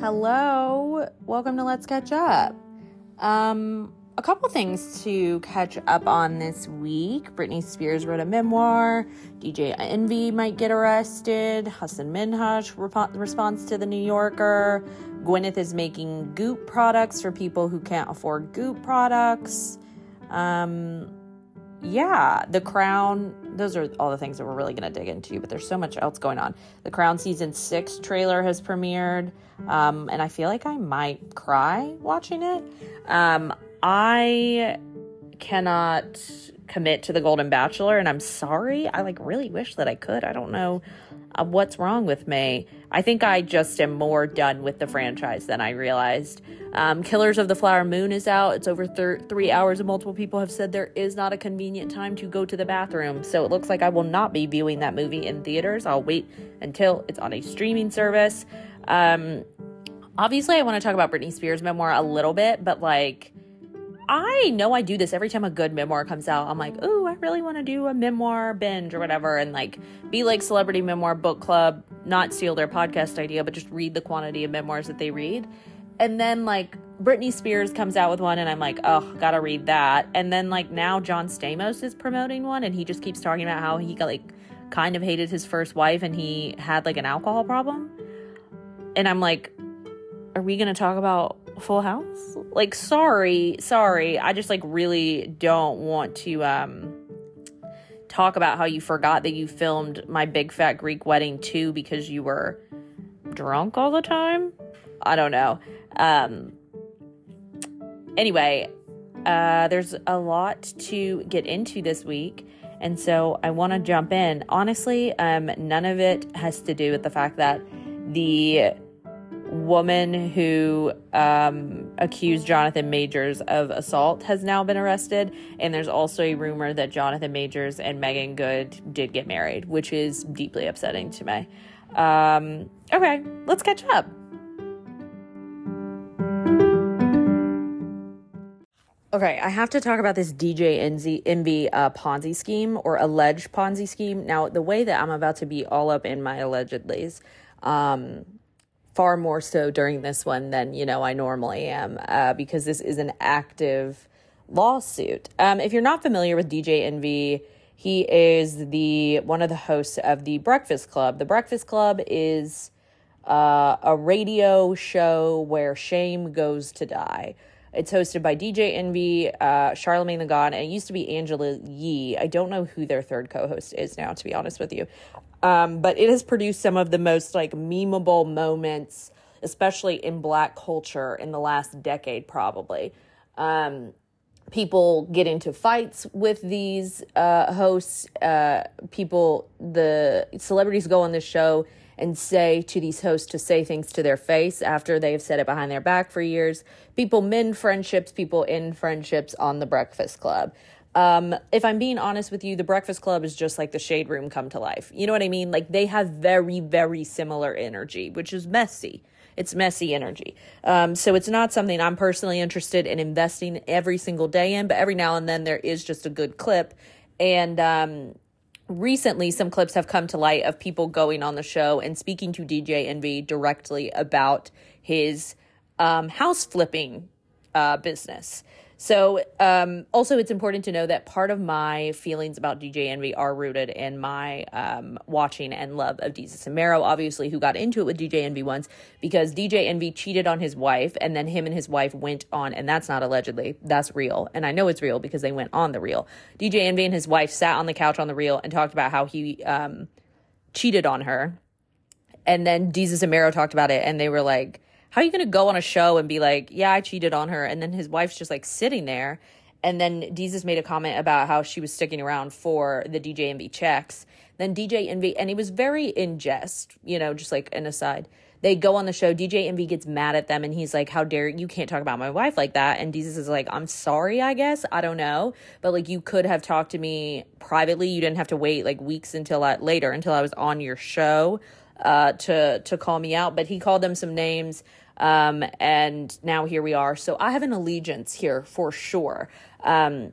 Hello, welcome to Let's Catch Up. Um, a couple things to catch up on this week. Britney Spears wrote a memoir. DJ Envy might get arrested. Hasan Minhaj rep- to the New Yorker. Gwyneth is making Goop products for people who can't afford Goop products. Um, yeah, The Crown. Those are all the things that we're really going to dig into, but there's so much else going on. The Crown season six trailer has premiered, um, and I feel like I might cry watching it. Um, I cannot commit to The Golden Bachelor, and I'm sorry. I like really wish that I could. I don't know uh, what's wrong with me. I think I just am more done with the franchise than I realized. Um, Killers of the Flower Moon is out. It's over thir- three hours, and multiple people have said there is not a convenient time to go to the bathroom. So it looks like I will not be viewing that movie in theaters. I'll wait until it's on a streaming service. Um, obviously, I want to talk about Britney Spears' memoir a little bit, but like, I know I do this every time a good memoir comes out. I'm like, ooh, I really want to do a memoir binge or whatever, and like be like Celebrity Memoir Book Club, not steal their podcast idea, but just read the quantity of memoirs that they read. And then like Britney Spears comes out with one, and I'm like, oh, gotta read that. And then like now John Stamos is promoting one, and he just keeps talking about how he got like kind of hated his first wife and he had like an alcohol problem. And I'm like, are we gonna talk about Full House? Like, sorry, sorry. I just like really don't want to um talk about how you forgot that you filmed my big fat Greek wedding too because you were drunk all the time. I don't know. Um anyway, uh there's a lot to get into this week. And so I want to jump in. Honestly, um none of it has to do with the fact that the woman who um, accused Jonathan Majors of assault has now been arrested. And there's also a rumor that Jonathan Majors and Meagan Good did get married, which is deeply upsetting to me. Um, okay, let's catch up. Okay, I have to talk about this DJ Envy, uh, Ponzi scheme or alleged Ponzi scheme. Now, the way that I'm about to be all up in my allegedlys, um, far more so during this one than you know I normally am uh, because this is an active lawsuit. Um, if you're not familiar with DJ Envy, he is the one of the hosts of the Breakfast Club. The Breakfast Club is uh, a radio show where shame goes to die. It's hosted by DJ Envy, uh, Charlemagne the God, and it used to be Angela Yee. I don't know who their third co-host is now, to be honest with you. Um, but it has produced some of the most like memeable moments, especially in black culture in the last decade, probably. Um, people get into fights with these uh, hosts. Uh, people, the celebrities go on the show and say to these hosts to say things to their face after they've said it behind their back for years. People mend friendships, people end friendships on the Breakfast Club. Um, if I'm being honest with you, the Breakfast Club is just like the Shade Room come to life. You know what I mean? Like they have very, very similar energy, which is messy. It's messy energy. Um, so it's not something I'm personally interested in investing every single day in, but every now and then there is just a good clip. And um, recently, some clips have come to light of people going on the show and speaking to DJ Envy directly about his um, house flipping uh, business. So, um, also, it's important to know that part of my feelings about DJ Envy are rooted in my um, watching and love of Desus and Mero, obviously, who got into it with DJ Envy once because DJ Envy cheated on his wife, and then him and his wife went on, and that's not allegedly, that's real. And I know it's real because they went on the reel. DJ Envy and his wife sat on the couch on the reel and talked about how he um, cheated on her. And then Desus and Mero talked about it, and they were like, how are you going to go on a show and be like, yeah, I cheated on her? And then his wife's just like sitting there. And then Desus made a comment about how she was sticking around for the DJ Envy checks. Then DJ Envy, and he was very in jest, you know, just like an aside. They go on the show. DJ Envy gets mad at them and he's like, How dare you can't talk about my wife like that? And Desus is like, I'm sorry, I guess. I don't know. But like, you could have talked to me privately. You didn't have to wait like weeks until I, later until I was on your show uh, to to call me out. But he called them some names. Um, and now here we are. So I have an allegiance here for sure. Um,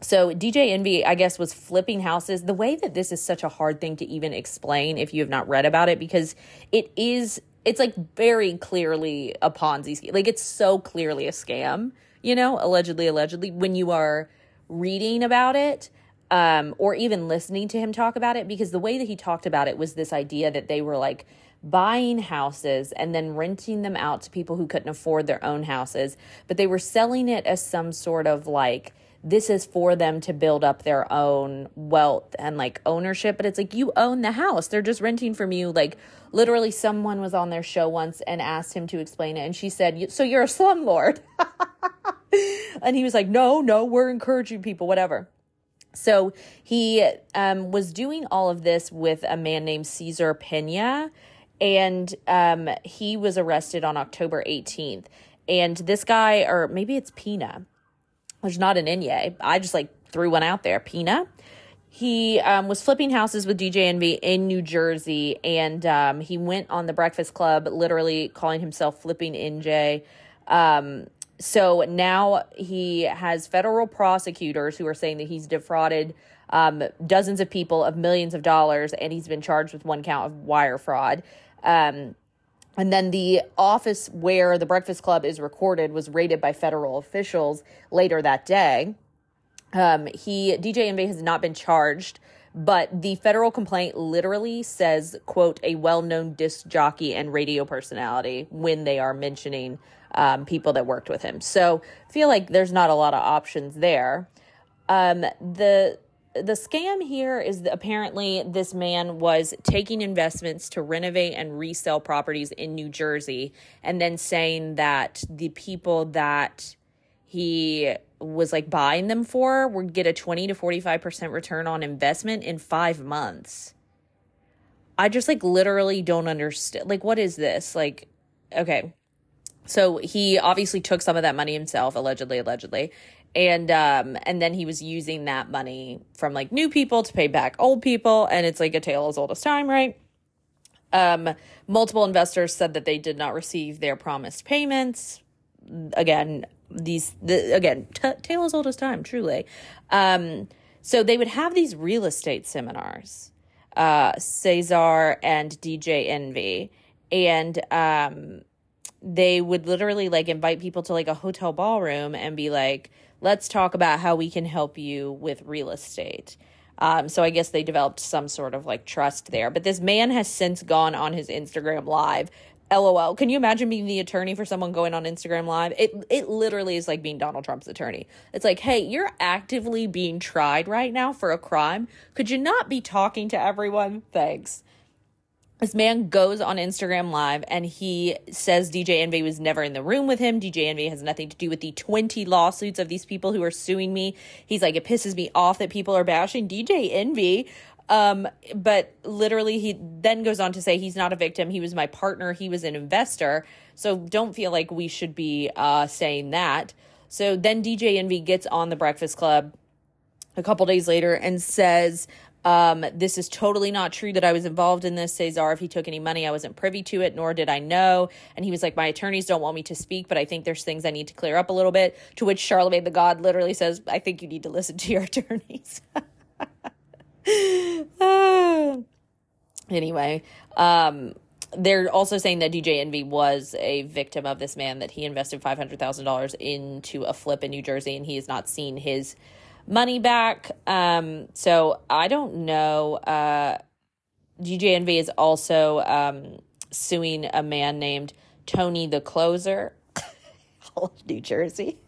so DJ Envy, I guess, was flipping houses. The way that this is such a hard thing to even explain if you have not read about it, because it is it's like very clearly a Ponzi scheme. Like it's so clearly a scam, you know, allegedly, allegedly, when you are reading about it um, or even listening to him talk about it, because the way that he talked about it was this idea that they were like buying houses and then renting them out to people who couldn't afford their own houses, but they were selling it as some sort of like, this is for them to build up their own wealth and like ownership. But it's like you own the house. They're just renting from you. Like literally someone was on their show once and asked him to explain it. And she said so you're a slumlord. And he was like no no we're encouraging people whatever so he um, was doing all of this with a man named Cesar Pena, and um, he was arrested on October 18th. And this guy, or maybe it's Pena, there's not an Inye. I just like threw one out there. Pena. He um, was flipping houses with DJ Envy in New Jersey, and um, he went on the Breakfast Club, literally calling himself Flipping NJ. Um, so now he has federal prosecutors who are saying that he's defrauded um, dozens of people of millions of dollars, and he's been charged with one count of wire fraud. Um, and then the office where the Breakfast Club is recorded was raided by federal officials later that day. Um, he DJ Envy has not been charged, but the federal complaint literally says, "quote a well-known disc jockey and radio personality" when they are mentioning um, people that worked with him. So feel like there's not a lot of options there. Um, the the scam here is that apparently this man was taking investments to renovate and resell properties in New Jersey and then saying that the people that he was like buying them for would get a 20 to 45% return on investment in 5 months. I just like literally don't understand like what is this? Like okay. So he obviously took some of that money himself allegedly allegedly and um and then he was using that money from like new people to pay back old people and it's like a tale as old as time right um multiple investors said that they did not receive their promised payments again these the, again t- tale as old as time truly um so they would have these real estate seminars uh cesar and dj envy and um they would literally like invite people to like a hotel ballroom and be like let's talk about how we can help you with real estate. Um, so I guess they developed some sort of like trust there. But this man has since gone on his Instagram live. LOL. Can you imagine being the attorney for someone going on Instagram live? It it literally is like being Donald Trump's attorney. It's like, "Hey, you're actively being tried right now for a crime. Could you not be talking to everyone? Thanks." this man goes on Instagram Live and he says DJ Envy was never in the room with him. DJ Envy has nothing to do with the 20 lawsuits of these people who are suing me. He's like, it pisses me off that people are bashing DJ Envy. Um, but literally, he then goes on to say he's not a victim. He was my partner. He was an investor. So don't feel like we should be uh, saying that. So then DJ Envy gets on the Breakfast Club a couple days later and says, um, this is totally not true that I was involved in this. Cesar, if he took any money, I wasn't privy to it, nor did I know. And he was like, My attorneys don't want me to speak, but I think there's things I need to clear up a little bit. To which Charlemagne the God literally says, I think you need to listen to your attorneys. anyway, um, they're also saying that DJ Envy was a victim of this man, that he invested $500,000 into a flip in New Jersey and he has not seen his money back. Um, so I don't know. Uh, DJ Envy is also um, suing a man named Tony the Closer. Hello, New Jersey.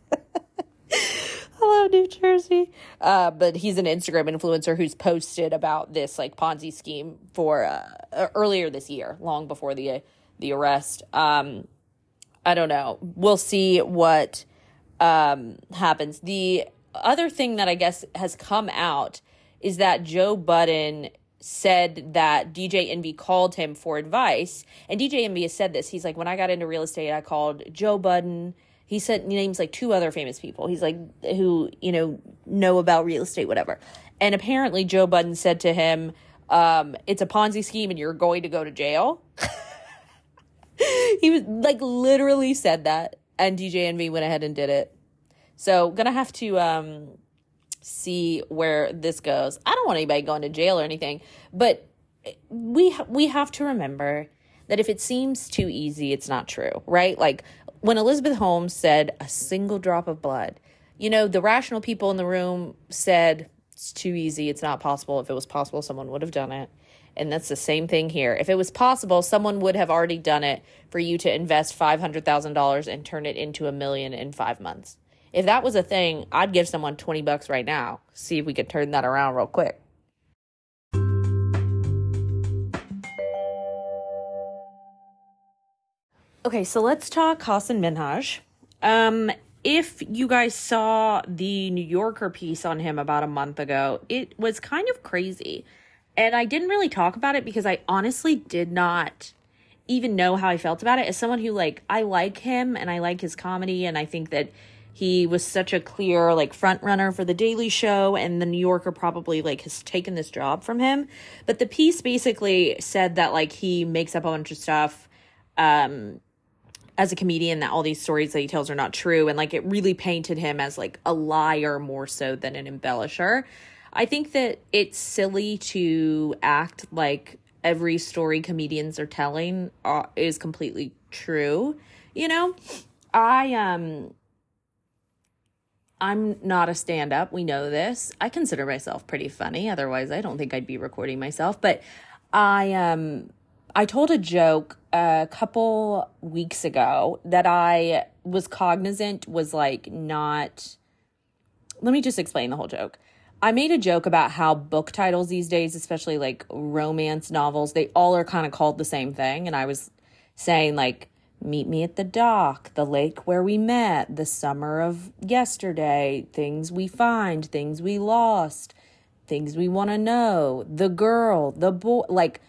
Hello, New Jersey. Uh, but he's an Instagram influencer who's posted about this like Ponzi scheme for uh, earlier this year, long before the the arrest. Um, I don't know. We'll see what um, happens. The other thing that I guess has come out is that Joe Budden said that DJ Envy called him for advice. And DJ Envy has said this. He's like, when I got into real estate, I called Joe Budden. He said names like two other famous people. He's like, who, you know, know about real estate, whatever. And apparently Joe Budden said to him, um, it's a Ponzi scheme and you're going to go to jail. he was like literally said that. And DJ Envy went ahead and did it. So gonna have to um, see where this goes. I don't want anybody going to jail or anything, but we we have to remember that if it seems too easy, it's not true, right? Like when Elizabeth Holmes said a single drop of blood, you know, the rational people in the room said it's too easy, it's not possible. If it was possible, someone would have done it. And that's the same thing here. If it was possible, someone would have already done it for you to invest $500,000 and turn it into a million in five months. If that was a thing, I'd give someone 20 bucks right now. See if we could turn that around real quick. Okay, so let's talk Hasan Minhaj. Um, if you guys saw the New Yorker piece on him about a month ago, it was kind of crazy. And I didn't really talk about it because I honestly did not even know how I felt about it. As someone who, like, I like him and I like his comedy, and I think that he was such a clear, like, front runner for The Daily Show, and The New Yorker probably, like, has taken this job from him. But the piece basically said that, like, he makes up a bunch of stuff. Um, as a comedian that all these stories that he tells are not true and like it really painted him as like a liar more so than an embellisher. I think that it's silly to act like every story comedians are telling uh, is completely true you know? I um i'm not a stand up we know this. I consider myself pretty funny otherwise i don't think i'd be recording myself but i um I told a joke a couple weeks ago that I was cognizant was like not. Let me just explain the whole joke. I made a joke about how book titles these days, especially like romance novels, they all are kind of called the same thing. And I was saying, like, Meet Me at the Dock, The Lake Where We Met, The Summer of Yesterday, Things We Find, Things We Lost, Things We Want to Know, The Girl, The Boy. Like,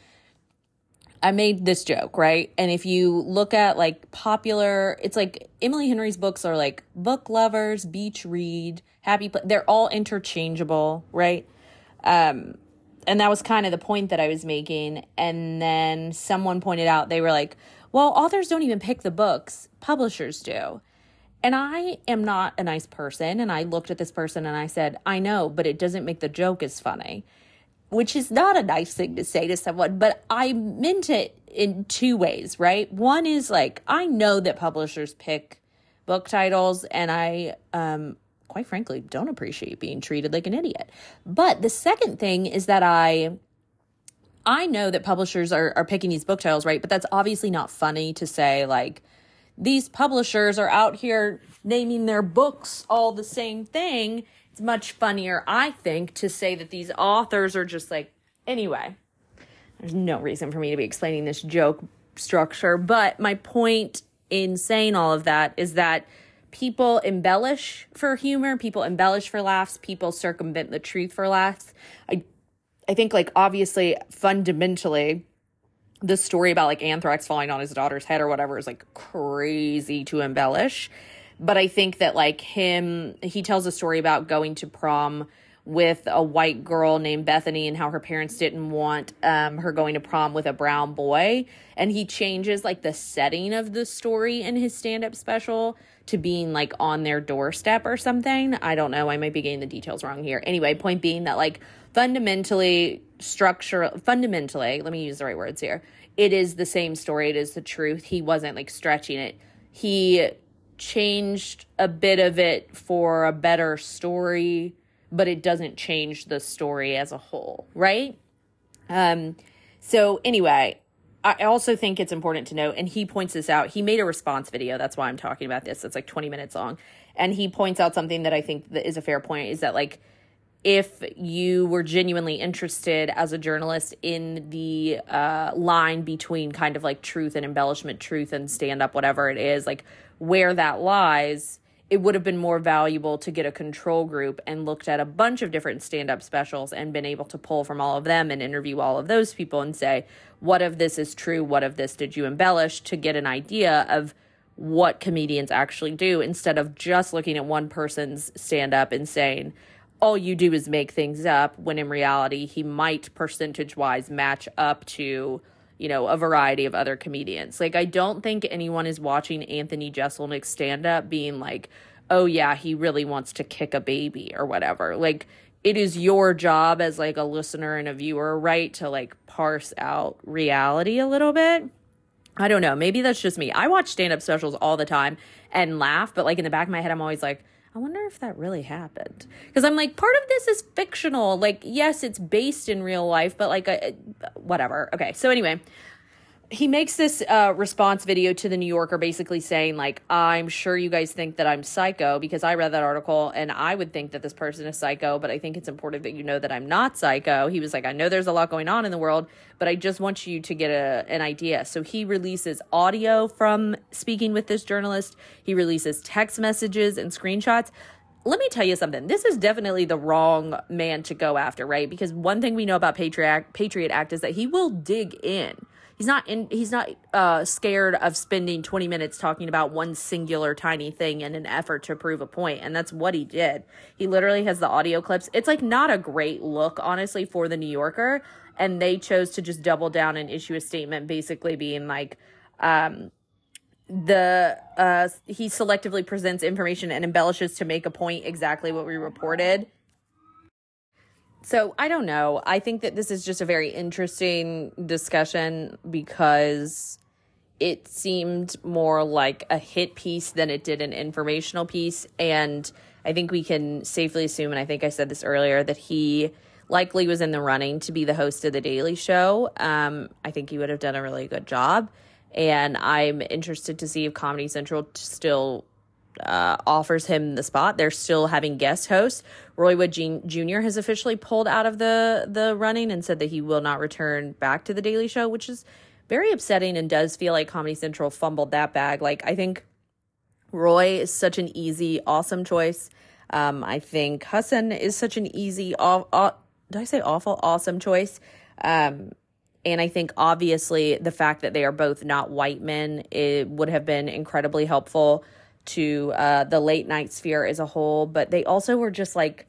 I made this joke, right? And if you look at like popular, it's like Emily Henry's books are like book lovers, beach read, happy. Pl- they're all interchangeable, right? Um, and that was kind of the point that I was making. And then someone pointed out they were like, "Well, authors don't even pick the books; publishers do." And I am not a nice person. And I looked at this person and I said, "I know, but it doesn't make the joke as funny." Which is not a nice thing to say to someone, but I meant it in two ways, right? One is like, I know that publishers pick book titles, and I, um, quite frankly, don't appreciate being treated like an idiot. But the second thing is that I, I know that publishers are, are picking these book titles, right? But that's obviously not funny to say, like, these publishers are out here naming their books all the same thing it's much funnier, I think, to say that these authors are just like, anyway, there's no reason for me to be explaining this joke structure. But my point in saying all of that is that people embellish for humor, people embellish for laughs, people circumvent the truth for laughs. I I think like obviously fundamentally the story about like anthrax falling on his daughter's head or whatever is like crazy to embellish but I think that like him, he tells a story about going to prom with a white girl named Bethany and how her parents didn't want um, her going to prom with a brown boy. And he changes like the setting of the story in his stand up special to being like on their doorstep or something. I don't know. I might be getting the details wrong here. Anyway, point being that like fundamentally, structure, fundamentally, let me use the right words here. It is the same story. It is the truth. He wasn't like stretching it. He changed a bit of it for a better story, but it doesn't change the story as a whole, right? Um, so anyway, I also think it's important to note, and he points this out. He made a response video. That's why I'm talking about this. It's like 20 minutes long. And he points out something that I think that is a fair point is that, like, if you were genuinely interested as a journalist in the uh, line between kind of like truth and embellishment, truth and stand up, whatever it is, like where that lies, it would have been more valuable to get a control group and looked at a bunch of different stand up specials and been able to pull from all of them and interview all of those people and say, what of this is true? What of this did you embellish to get an idea of what comedians actually do instead of just looking at one person's stand up and saying, all you do is make things up when in reality he might percentage wise match up to you know a variety of other comedians like i don't think anyone is watching anthony jeselnik stand up being like oh yeah he really wants to kick a baby or whatever like it is your job as like a listener and a viewer right to like parse out reality a little bit I don't know. Maybe that's just me. I watch stand up specials all the time and laugh, but like in the back of my head, I'm always like, I wonder if that really happened. Because I'm like, part of this is fictional. Like, yes, it's based in real life, but like, whatever. Okay. So, anyway, he makes this uh, response video to the New Yorker basically saying, like, I'm sure you guys think that I'm psycho because I read that article and I would think that this person is psycho, but I think it's important that you know that I'm not psycho. He was like, I know there's a lot going on in the world, but I just want you to get a, an idea. So he releases audio from speaking with this journalist, he releases text messages and screenshots let me tell you something. This is definitely the wrong man to go after, right? Because one thing we know about Patriot Patriot Act is that he will dig in he's not in he's not uh, scared of spending 20 minutes talking about one singular tiny thing in an effort to prove a point and that's what he did. He literally has the audio clips. It's like not a great look honestly for the new yorker and they chose to just double down and issue a statement basically being like um the uh he selectively presents information and embellishes to make a point exactly what we reported so I don't know. I think that this is just a very interesting discussion because it seemed more like a hit piece than it did an informational piece. And I think we can safely assume, and I think I said this earlier, that he likely was in the running to be the host of The Daily Show. Um, I think he would have done a really good job. And I'm interested to see if Comedy Central still uh, offers him the spot. They're still having guest hosts. Roy Wood Jr. has officially pulled out of the the running and said that he will not return back to the Daily Show, which is very upsetting and does feel like Comedy Central fumbled that bag. Like I think Roy is such an easy, awesome choice. Um, I think Hasan is such an easy, aw- aw- did I say awful, awesome choice. Um, and I think obviously the fact that they are both not white men it would have been incredibly helpful to uh, the late night sphere as a whole, but they also were just like,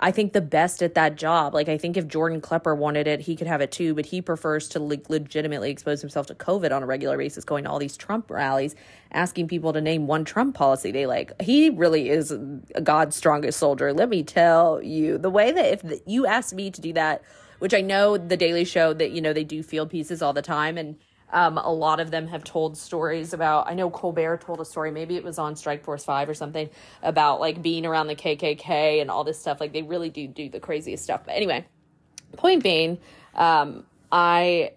I think the best at that job. Like, I think if Jordan Klepper wanted it, he could have it too, but he prefers to legitimately expose himself to COVID on a regular basis, going to all these Trump rallies, asking people to name one Trump policy they like. He really is God's strongest soldier. Let me tell you, the way that if you asked me to do that, which I know the Daily Show that, you know, they do field pieces all the time and um, a lot of them have told stories about. I know Colbert told a story. Maybe it was on Strike Force Five or something about like being around the KKK and all this stuff. Like they really do do the craziest stuff. But anyway, point being, um, I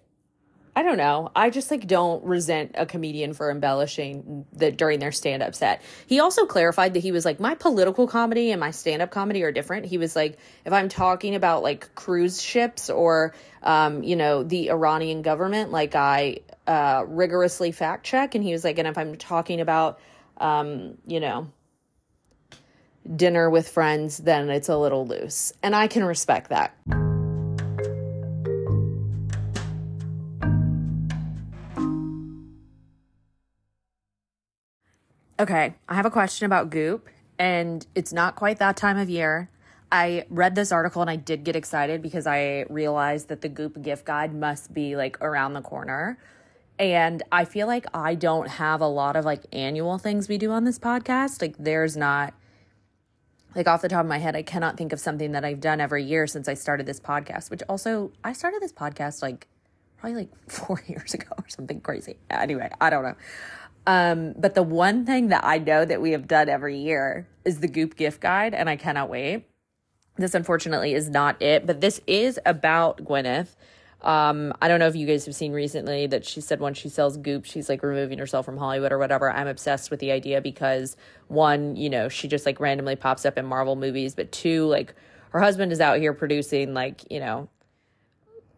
I don't know. I just like don't resent a comedian for embellishing that during their stand up set. He also clarified that he was like my political comedy and my stand up comedy are different. He was like if I'm talking about like cruise ships or um you know the Iranian government like I uh rigorously fact check and he was like and if I'm talking about um you know dinner with friends then it's a little loose. And I can respect that. Okay, I have a question about Goop, and it's not quite that time of year. I read this article and I did get excited because I realized that the Goop gift guide must be like around the corner. And I feel like I don't have a lot of like annual things we do on this podcast. Like, there's not, like, off the top of my head, I cannot think of something that I've done every year since I started this podcast, which also, I started this podcast like probably like four years ago or something crazy. Anyway, I don't know. Um, but the one thing that I know that we have done every year is the Goop gift guide, and I cannot wait. This unfortunately is not it, but this is about Gwyneth. Um, I don't know if you guys have seen recently that she said when she sells Goop, she's like removing herself from Hollywood or whatever. I'm obsessed with the idea because one, you know, she just like randomly pops up in Marvel movies, but two, like her husband is out here producing like, you know,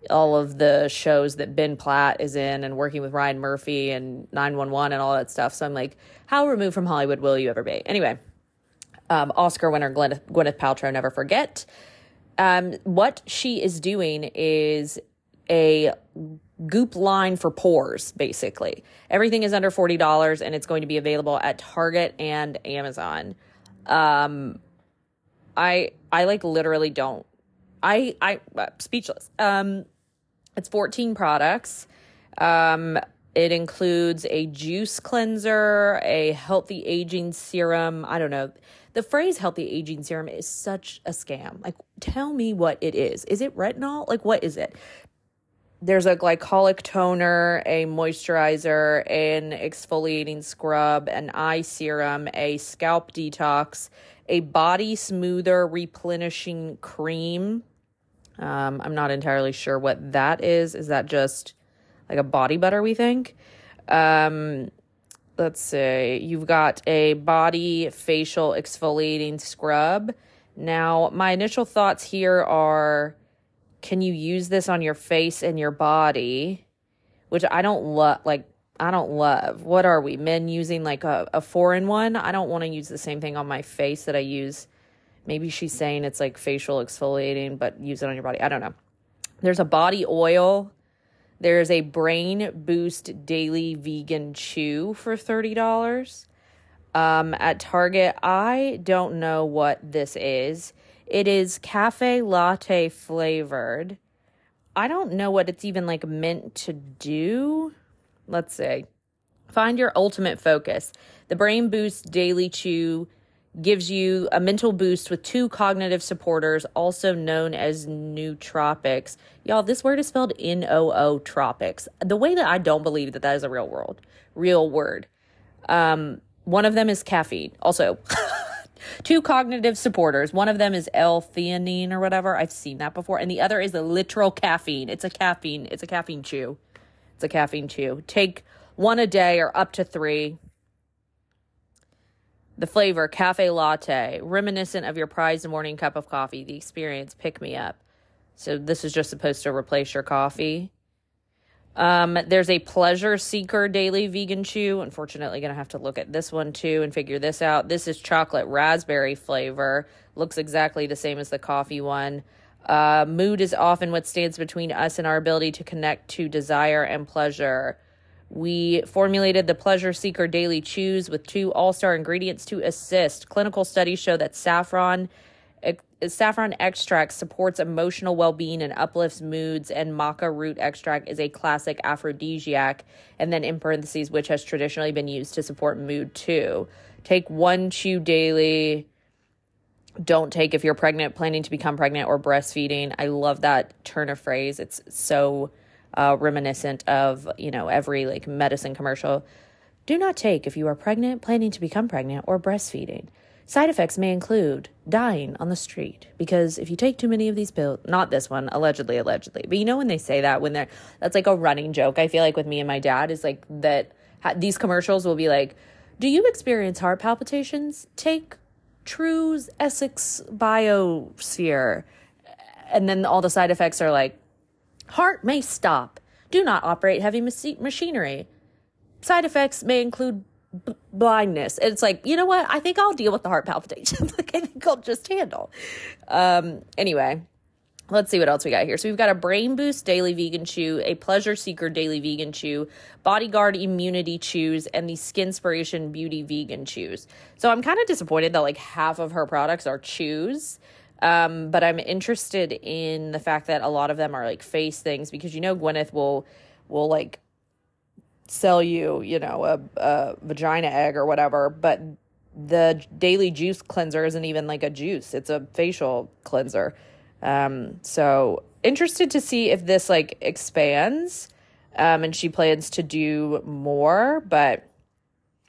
all of the shows that Ben Platt is in and working with Ryan Murphy and 911 and all that stuff. So I'm like, how removed from Hollywood will you ever be? Anyway, um, Oscar winner Gwyneth, Gwyneth Paltrow, never forget. Um, what she is doing is a goop line for pores, basically. Everything is under $40 and it's going to be available at Target and Amazon. Um, I, I like literally don't I I uh, speechless. Um, it's 14 products. Um, it includes a juice cleanser, a healthy aging serum. I don't know. The phrase healthy aging serum is such a scam. Like, tell me what it is. Is it retinol? Like, what is it? there's a glycolic toner, a moisturizer, an exfoliating scrub, an eye serum, a scalp detox, a body smoother replenishing cream. Um, I'm not entirely sure what that is. Is that just like a body butter, we think? Um, let's see. You've got a body facial exfoliating scrub. Now, my initial thoughts here are can you use this on your face and your body? Which I don't love, like, I don't love. What are we, men using like a, a four in one? I don't want to use the same thing on my face that I use. Maybe she's saying it's like facial exfoliating, but use it on your body. I don't know. There's a body oil. There's a brain boost daily vegan chew for $30 um, at Target. I don't know what this is. It is cafe latte flavored. I don't know what it's even like meant to do. Let's see. Find your ultimate focus. The Brain Boost Daily Chew gives you a mental boost with two cognitive supporters, also known as nootropics. Y'all, this word is spelled N O O tropics. The way that I don't believe that that is a real world, real word. Um, one of them is caffeine. Also, two cognitive supporters. One of them is L-theanine or whatever. I've seen that before. And the other is the literal caffeine. It's a caffeine. It's a caffeine chew. It's a caffeine chew. Take one a day or up to three. The flavor, cafe latte, reminiscent of your prized morning cup of coffee. The experience, pick me up. So this is just supposed to replace your coffee. Um, there's a pleasure seeker daily vegan chew. Unfortunately, gonna have to look at this one too and figure this out. This is chocolate raspberry flavor. Looks exactly the same as the coffee one. Uh, mood is often what stands between us and our ability to connect to desire and pleasure. We formulated the Pleasure Seeker Daily Chews with two all star ingredients to assist. Clinical studies show that saffron saffron extract supports emotional well-being and uplifts moods and maca root extract is a classic aphrodisiac and then in parentheses which has traditionally been used to support mood too take one chew daily don't take if you're pregnant planning to become pregnant or breastfeeding i love that turn of phrase it's so uh, reminiscent of you know every like medicine commercial do not take if you are pregnant planning to become pregnant or breastfeeding Side effects may include dying on the street because if you take too many of these pills, not this one, allegedly, allegedly, but you know when they say that when they're that's like a running joke. I feel like with me and my dad is like that. These commercials will be like, "Do you experience heart palpitations? Take True's Essex Biosphere," and then all the side effects are like, "Heart may stop. Do not operate heavy machinery." Side effects may include b- blindness. It's like, you know what? I think I'll deal with the heart palpitations. like, I think I'll just handle. Um, anyway, let's see what else we got here. So we've got a Brain Boost Daily Vegan Chew, a Pleasure Seeker Daily Vegan Chew, Bodyguard Immunity Chews, and the Skinspiration Beauty Vegan Chews. So I'm kind of disappointed that like half of her products are chews. Um, but I'm interested in the fact that a lot of them are like face things because you know Gwyneth will will like sell you, you know, a, a vagina egg or whatever, but the daily juice cleanser isn't even like a juice, it's a facial cleanser. Um, so interested to see if this like expands um, and she plans to do more, but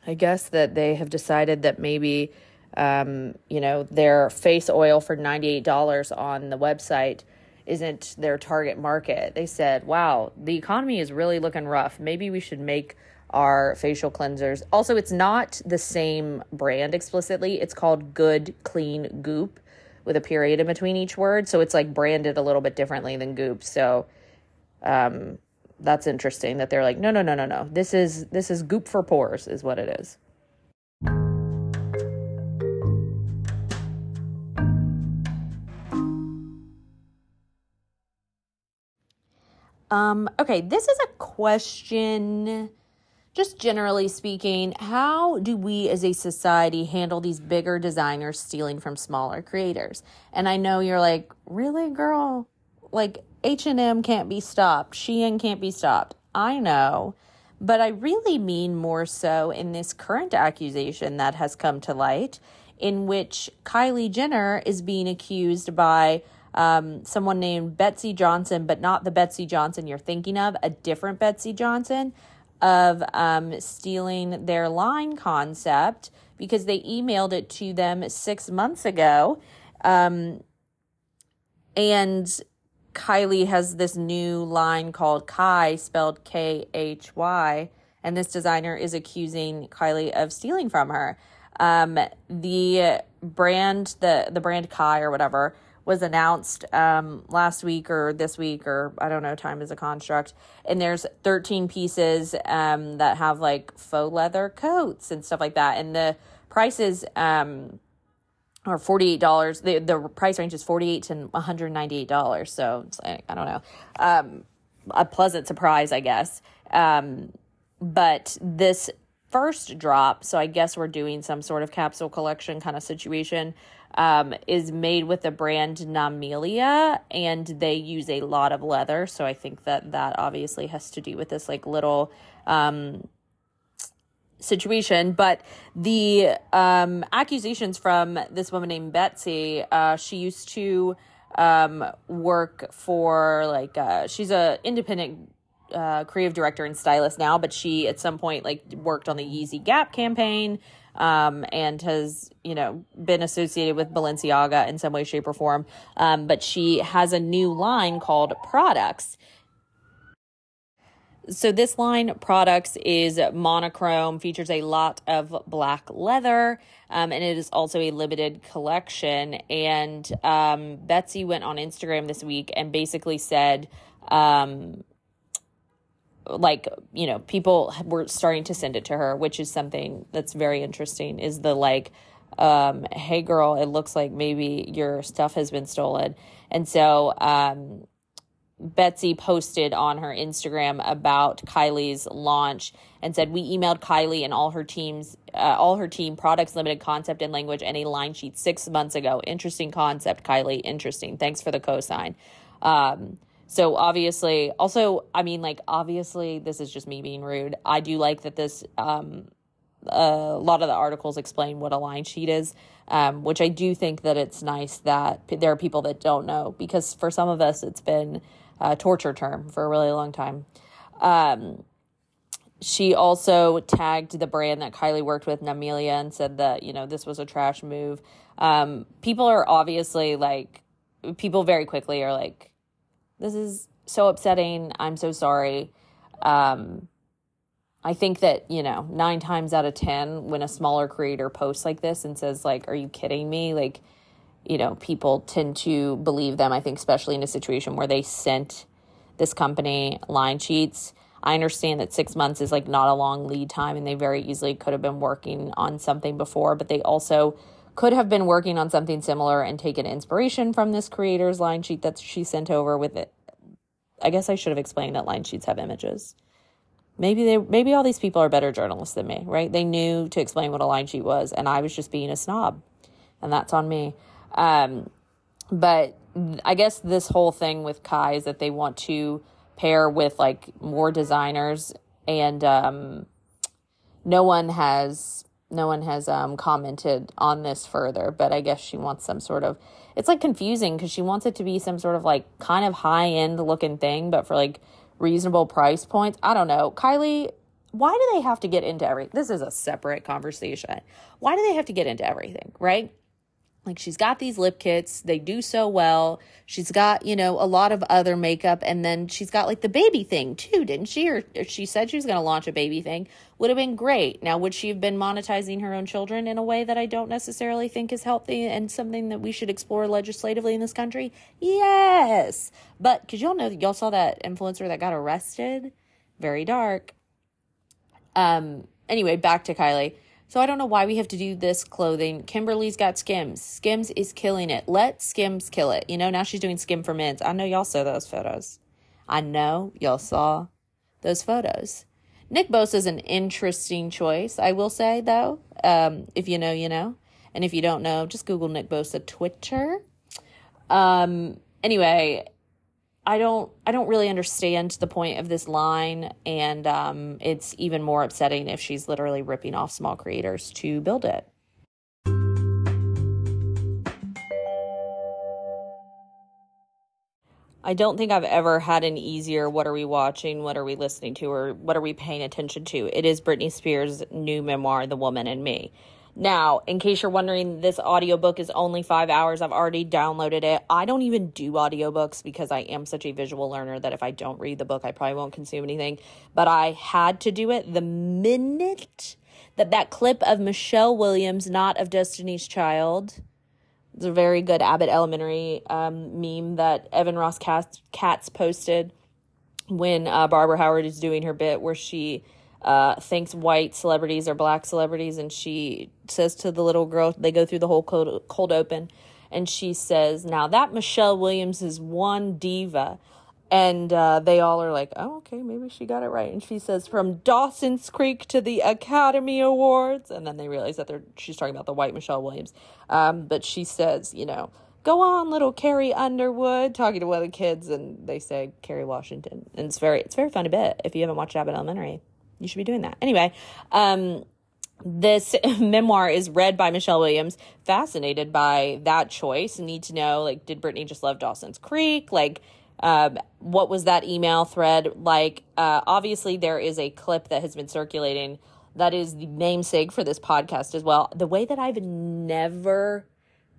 I guess that they have decided that maybe um, you know, their face oil for $98 on the website isn't their target market. They said, wow, the economy is really looking rough. Maybe we should make our facial cleansers. Also, it's not the same brand explicitly. It's called Good Clean Goop with a period in between each word. So it's like branded a little bit differently than Goop. So um that's interesting that they're like, no, no, no, no, no. This is this is Goop for pores is what it is. Um, okay, this is a question, just generally speaking, how do we as a society handle these bigger designers stealing from smaller creators? And I know you're like, really, girl? Like H&M can't be stopped. Shein can't be stopped. I know. But I really mean more so in this current accusation that has come to light, in which Kylie Jenner is being accused by um, someone named Betsy Johnson, but not the Betsy Johnson you're thinking of, a different Betsy Johnson, of um, stealing their line concept because they emailed it to them six months ago. Um, and Kylie has this new line called Khy, spelled K H Y, and this designer is accusing Kylie of stealing from her. Um, the brand, the the brand Khy or whatever, was announced um, last week or this week or I don't know. Time is a construct, and there's 13 pieces um, that have like faux leather coats and stuff like that, and the prices um, are $48. The the price range is 48 to 198 dollars. So like, I don't know, um, a pleasant surprise, I guess. Um, but this first drop, so I guess we're doing some sort of capsule collection kind of situation, um, is made with the brand Namilia, and they use a lot of leather. So I think that that obviously has to do with this like little um, situation. But the um, accusations from this woman named Betsy, uh, she used to um, work for like uh, she's a independent uh, creative director and stylist now, but she at some point like worked on the Yeezy Gap campaign um, and has you know been associated with Balenciaga in some way, shape, or form. Um, but she has a new line called Products. So this line products is monochrome, features a lot of black leather, um, and it is also a limited collection. And um, Betsey went on Instagram this week and basically said, um, like you know people were starting to send it to her which is something that's very interesting is the like um hey girl it looks like maybe your stuff has been stolen. And so um Betsey posted on her Instagram about Kylie's launch and said we emailed Kylie and all her teams uh, all her team products limited concept and language and a line sheet 6 months ago. Interesting concept Kylie. Interesting. Thanks for the cosign. Um so obviously, also, I mean, like, obviously, this is just me being rude. I do like that this, um, a lot of the articles explain what a line sheet is, um, which I do think that it's nice that there are people that don't know because for some of us, it's been a torture term for a really long time. Um, she also tagged the brand that Kylie worked with, Namilia, and said that, you know, this was a trash move. Um, people are obviously like, people very quickly are like, this is so upsetting. I'm so sorry. Um, I think that, you know, nine times out of 10, when a smaller creator posts like this and says, like, are you kidding me? Like, you know, people tend to believe them. I think, especially in a situation where they sent this company line sheets. I understand that six months is like not a long lead time and they very easily could have been working on something before, but they also could have been working on something similar and taken inspiration from this creator's line sheet that she sent over with it. I guess I should have explained that line sheets have images. Maybe they maybe all these people are better journalists than me, right? They knew to explain what a line sheet was and I was just being a snob. And that's on me. Um, but I guess this whole thing with Khy is that they want to pair with like more designers and um, no one has no one has um, commented on this further, but I guess she wants some sort of. It's like confusing because she wants it to be some sort of like kind of high end looking thing, but for like reasonable price points. I don't know. Kylie, why do they have to get into everything? This is a separate conversation. Why do they have to get into everything, right? Like she's got these lip kits, they do so well. She's got, you know, a lot of other makeup and then she's got like the baby thing too, didn't she? Or, she said she was going to launch a baby thing. Would have been great. Now, would she have been monetizing her own children in a way that I don't necessarily think is healthy and something that we should explore legislatively in this country? Yes. But cuz y'all know y'all saw that influencer that got arrested? Very dark. Um anyway, back to Kylie. So I don't know why we have to do this clothing. Kimberly's got Skims. Skims is killing it. Let Skims kill it. You know, now she's doing Skim for Men's. I know y'all saw those photos. I know y'all saw those photos. Nick Bosa is an interesting choice, I will say, though. Um, if you know, you know. And if you don't know, just Google Nick Bosa Twitter. Um, anyway, I don't I don't really understand the point of this line and um, it's even more upsetting if she's literally ripping off small creators to build it. I don't think I've ever had an easier what are we watching, what are we listening to, or what are we paying attention to. It is Britney Spears' new memoir, The Woman and Me. Now, in case you're wondering, this audiobook is only five hours. I've already downloaded it. I don't even do audiobooks because I am such a visual learner that if I don't read the book, I probably won't consume anything. But I had to do it the minute that that clip of Michelle Williams, not of Destiny's Child, it's a very good Abbott Elementary um, meme that Evan Ross Katz posted when uh, Barbara Howard is doing her bit where she uh, thinks white celebrities or black celebrities, and she says to the little girl, they go through the whole cold, cold open, and she says, "Now that Michelle Williams is one diva." And uh, they all are like, oh, okay, maybe she got it right. And she says, from Dawson's Creek to the Academy Awards. And then they realize that they're she's talking about the white Michelle Williams. Um, but she says, you know, go on, little Carrie Underwood, talking to one of the kids, and they say Kerry Washington. And it's very it's very fun to bit if you haven't watched Abbott Elementary you should be doing that. Anyway, um, this memoir is read by Michelle Williams, fascinated by that choice, need to know like, did Britney just love Dawson's Creek? Like, um, what was that email thread like? Uh, obviously, there is a clip that has been circulating that is the namesake for this podcast as well. The way that I've never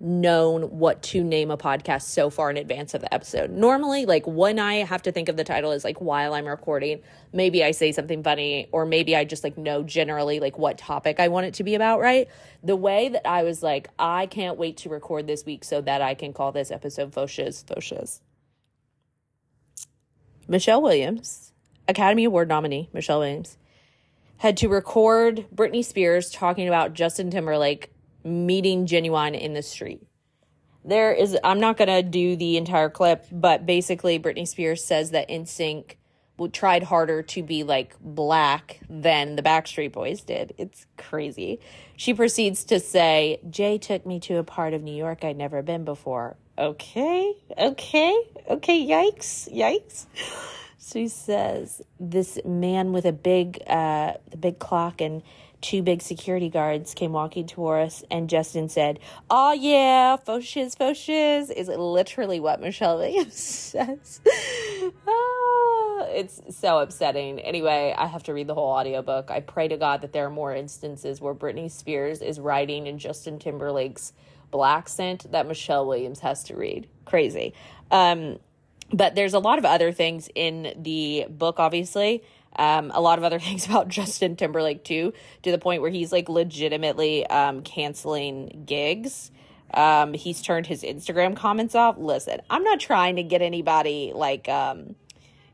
known what to name a podcast so far in advance of the episode. Normally, like when I have to think of the title is like while I'm recording, maybe I say something funny or maybe I just like know generally like what topic I want it to be about, right? The way that I was like, I can't wait to record this week so that I can call this episode Fo Shizz Foshes. Michelle Williams, Academy Award nominee, Michelle Williams, had to record Britney Spears talking about Justin Timberlake meeting Ginuwine in the street. There is, I'm not going to do the entire clip, but basically, Britney Spears says that NSYNC tried harder to be like black than the Backstreet Boys did. It's crazy. She proceeds to say, Jay took me to a part of New York I'd never been before. Okay, okay, okay, yikes, yikes. She says, this man with a big, uh, the big clock and two big security guards came walking toward us, and Justin said, Oh, yeah, faux shiz, is literally what Michelle Williams says. oh, it's so upsetting. Anyway, I have to read the whole audiobook. I pray to God that there are more instances where Britney Spears is writing in Justin Timberlake's black scent that Michelle Williams has to read. Crazy. Um, but there's a lot of other things in the book, obviously. Um, a lot of other things about Justin Timberlake too, to the point where he's like legitimately um, canceling gigs. Um, he's turned his Instagram comments off. Listen, I'm not trying to get anybody like, um,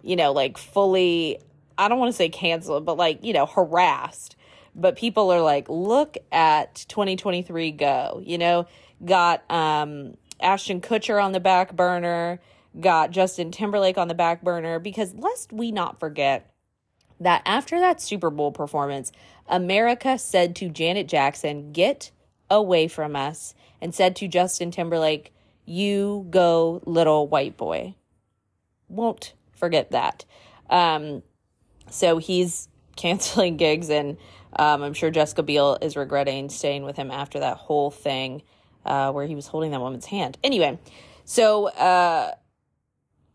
you know, like fully. I don't want to say canceled, but like you know, harassed. But people are like, look at 2023 go. You know, got um, Ashton Kutcher on the back burner, got Justin Timberlake on the back burner because lest we not forget that after that Super Bowl performance, America said to Janet Jackson, Get away from us, and said to Justin Timberlake, You go, little white boy. Won't forget that. Um, so he's canceling gigs, and um, I'm sure Jessica Biel is regretting staying with him after that whole thing uh, where he was holding that woman's hand. Anyway, so. Uh,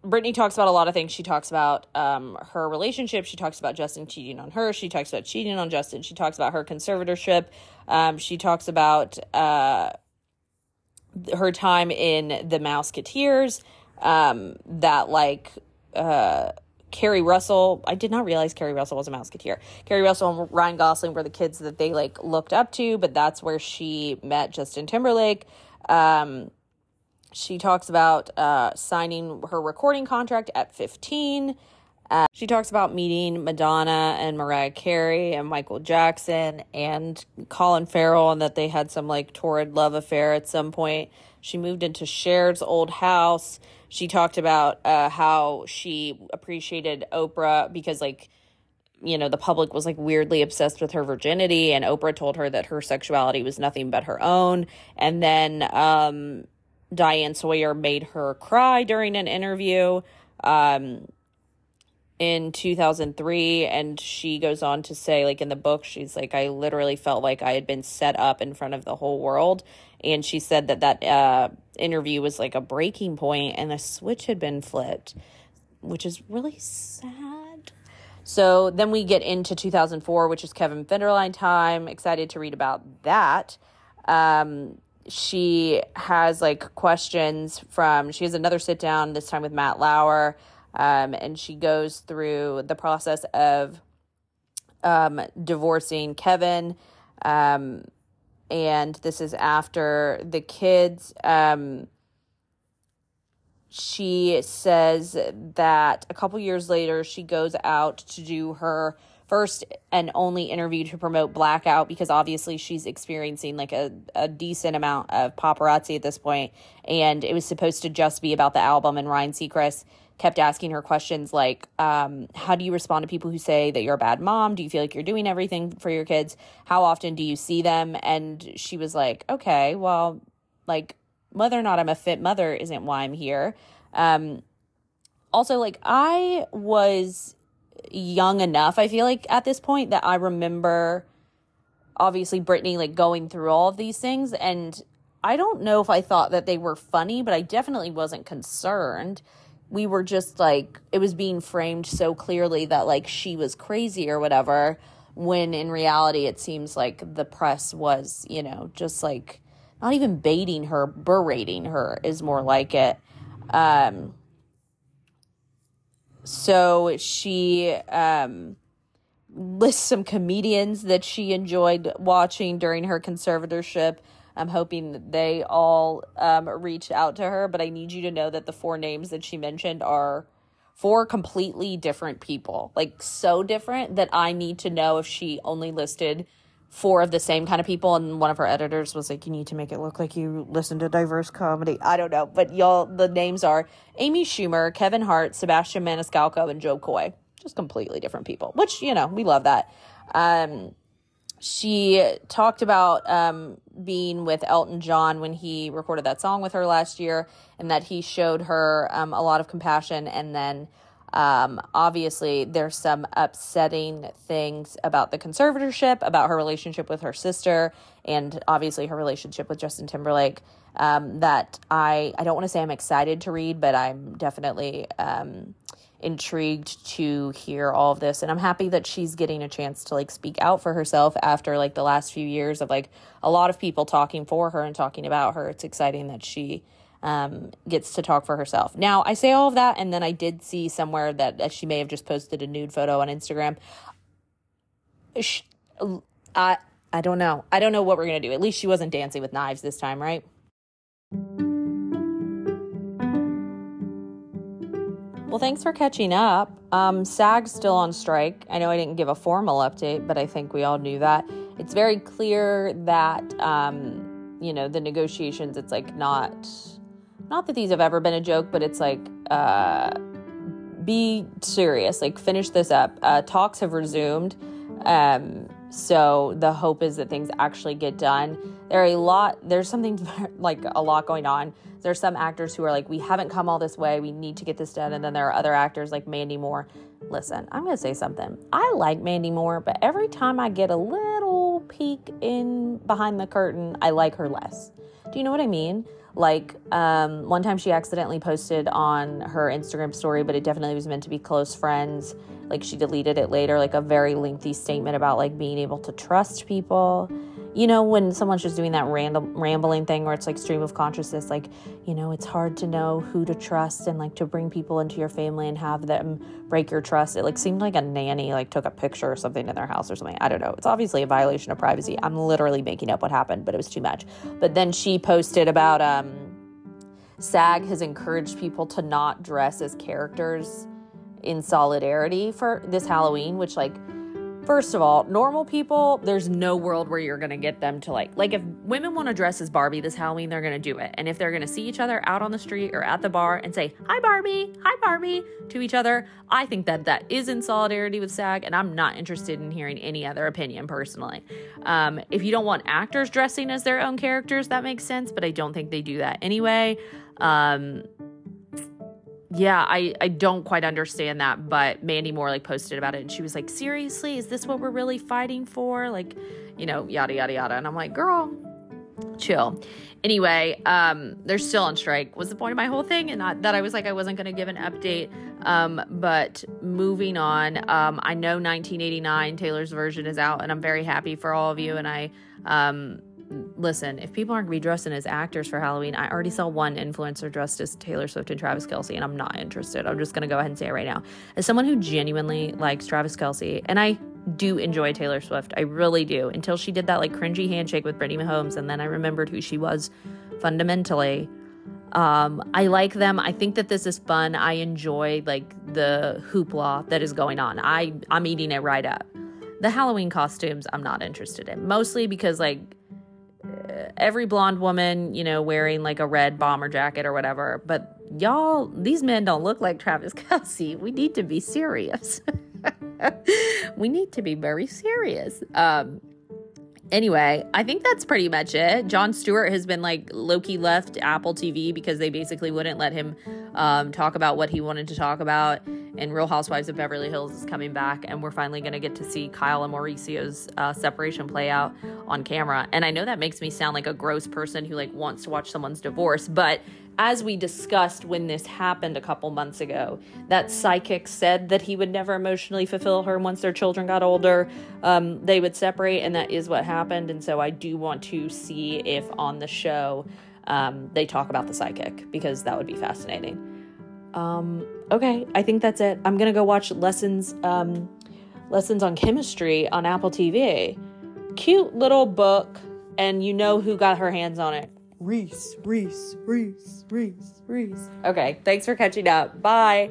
Britney talks about a lot of things. She talks about um, her relationship. She talks about Justin cheating on her. She talks about cheating on Justin. She talks about her conservatorship. Um, she talks about uh, her time in the Mouseketeers. Um, that like uh, Keri Russell. I did not realize Keri Russell was a Mouseketeer. Keri Russell and Ryan Gosling were the kids that they like looked up to, but that's where she met Justin Timberlake. Um, she talks about uh, signing her recording contract at 15. Uh, she talks about meeting Madonna and Mariah Carey and Michael Jackson and Colin Farrell and that they had some like torrid love affair at some point. She moved into Cher's old house. She talked about uh, how she appreciated Oprah because, like, you know, the public was like weirdly obsessed with her virginity, and Oprah told her that her sexuality was nothing but her own. And then um, Diane Sawyer made her cry during an interview. Um, in 2003 and she goes on to say like in the book she's like I literally felt like I had been set up in front of the whole world. And she said that that uh, interview was like a breaking point and a switch had been flipped which is really sad. So then we get into 2004 which is Kevin Federline time. Excited to read about that. Um, she has like questions from she has another sit down this time with Matt Lauer um, and she goes through the process of um, divorcing Kevin. Um, and this is after the kids. Um, she says that a couple years later, she goes out to do her first and only interview to promote Blackout because obviously she's experiencing like a, a decent amount of paparazzi at this point, and it was supposed to just be about the album. And Ryan Seacrest kept asking her questions like, um, How do you respond to people who say that you're a bad mom? Do you feel like you're doing everything for your kids? How often do you see them? And she was like, Okay, well, like, whether or not I'm a fit mother isn't why I'm here. Um, also, like, I was young enough, I feel like at this point, that I remember obviously Britney like going through all of these things. And I don't know if I thought that they were funny, but I definitely wasn't concerned we were just like it was being framed so clearly that like she was crazy or whatever when in reality it seems like the press was you know just like not even baiting her berating her is more like it um so she um lists some comedians that she enjoyed watching during her conservatorship I'm hoping they all um, reach out to her, but I need you to know that the four names that she mentioned are four completely different people. Like, so different that I need to know if she only listed four of the same kind of people. And one of her editors was like, You need to make it look like you listen to diverse comedy. I don't know. But y'all, the names are Amy Schumer, Kevin Hart, Sebastian Maniscalco, and Jo Koy just completely different people, which, you know, we love that. Um, she talked about um, being with Elton John when he recorded that song with her last year, and that he showed her um, a lot of compassion. And then, um, obviously, there's some upsetting things about the conservatorship, about her relationship with her sister, and obviously her relationship with Justin Timberlake. Um, that I I don't want to say I'm excited to read, but I'm definitely um, intrigued to hear all of this and i'm happy that she's getting a chance to like speak out for herself after like the last few years of like a lot of people talking for her and talking about her it's exciting that she um, gets to talk for herself now i say all of that and then i did see somewhere that she may have just posted a nude photo on instagram i i don't know i don't know what we're gonna do at least she wasn't dancing with knives this time right Well, thanks for catching up. Um, SAG's still on strike. I know I didn't give a formal update, but I think we all knew that. It's very clear that, um, you know, the negotiations, it's like not, not that these have ever been a joke, but it's like, uh, be serious, like finish this up. Uh, talks have resumed. Um, so the hope is that things actually get done. There are a lot, there's something like a lot going on there's some actors who are like, we haven't come all this way. We need to get this done. And then there are other actors like Mandy Moore. Listen, I'm going to say something. I like Mandy Moore, but every time I get a little peek in behind the curtain, I like her less. Do you know what I mean? Like, um, one time she accidentally posted on her Instagram story, but it definitely was meant to be close friends. Like, she deleted it later, like a very lengthy statement about like being able to trust people you know when someone's just doing that random rambling thing where it's like stream of consciousness like you know it's hard to know who to trust and like to bring people into your family and have them break your trust. It like seemed like a nanny like took a picture or something in their house or something. I don't know. It's obviously a violation of privacy. I'm literally making up what happened but it was too much. But then she posted about um SAG has encouraged people to not dress as characters in solidarity for this halloween which like First of all, normal people, there's no world where you're gonna get them to like, like if women wanna dress as Barbie this Halloween, they're gonna do it. And if they're gonna see each other out on the street or at the bar and say, hi Barbie, hi Barbie to each other, I think that that is in solidarity with SAG, and I'm not interested in hearing any other opinion personally. Um, if you don't want actors dressing as their own characters, that makes sense, but I don't think they do that anyway. Um, yeah, I, I don't quite understand that, but Mandy Moore like posted about it and she was like, seriously, is this what we're really fighting for? Like, you know, yada, yada, yada. And I'm like, girl, chill. Anyway, um, they're still on strike was the point of my whole thing. And not that I was like, I wasn't going to give an update. Um, but moving on, um, I know 1989 Taylor's version is out and I'm very happy for all of you. And I, um, listen, if people aren't gonna be dressing as actors for Halloween, I already saw one influencer dressed as Taylor Swift and Travis Kelce, and I'm not interested. I'm just gonna go ahead and say it right now. As someone who genuinely likes Travis Kelce, and I do enjoy Taylor Swift, I really do, until she did that like cringy handshake with Brittany Mahomes, and then I remembered who she was fundamentally. Um, I like them. I think that this is fun. I enjoy like the hoopla that is going on. I I'm eating it right up. The Halloween costumes, I'm not interested in, mostly because like every blonde woman, you know, wearing like a red bomber jacket or whatever. But y'all, these men don't look like Travis Kelce. We need to be serious. we need to be very serious. Um, anyway, I think that's pretty much it. Jon Stewart has been like Loki left Apple TV because they basically wouldn't let him um, talk about what he wanted to talk about. And Real Housewives of Beverly Hills is coming back, and we're finally going to get to see Kyle and Mauricio's uh, separation play out on camera. And I know that makes me sound like a gross person who like wants to watch someone's divorce, but as we discussed when this happened a couple months ago, that psychic said that he would never emotionally fulfill her once their children got older. Um, they would separate, and that is what happened. And so I do want to see if on the show um, they talk about the psychic because that would be fascinating. Um, okay, I think that's it. I'm gonna go watch lessons um, Lessons in Chemistry on Apple TV. Cute little book, and you know who got her hands on it. Reese, Reese, Reese, Reese, Reese. Okay, thanks for catching up. Bye.